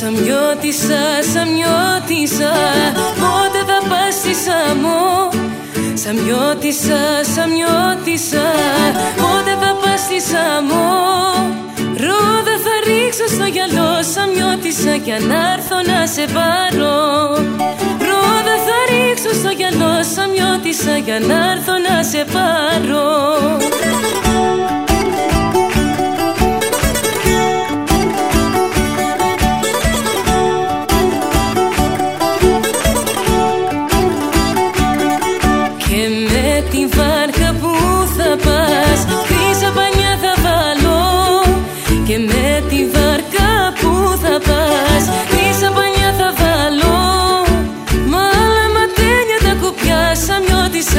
Σαμιώτησα, σαμιώτησα, πότε θα πας στη Σαμό. Σαμιώτησα, σαμιώτησα, πότε θα πας στη Σαμό. Ρόδα θα ρίξω στο γυαλό, σαμιώτησα κι αν άρθω να σε πάρω. Ρόδα θα ρίξω στο γυαλό, σαμιώτησα κι αν άρθω να σε πάρω.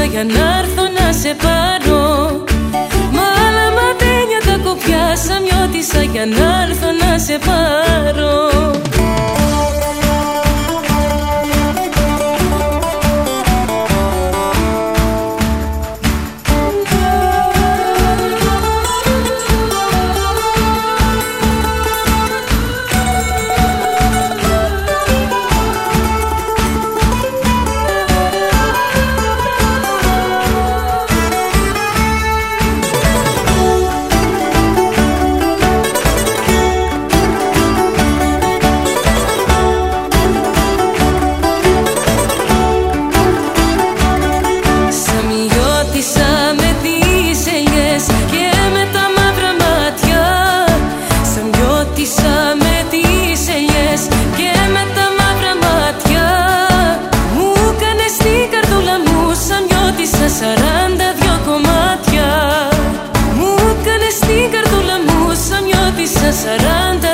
Για να έρθω να σε πάρω. Μα άλλα ματένια τα κουπιά Σαμιώτησα για να έρθω να σε πάρω σαράντα δυο κομμάτια. Μου έκανες την καρτούλα μου σαν νιώτησα σαράντα